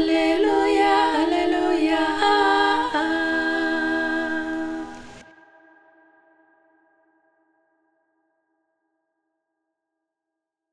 Hallelujah.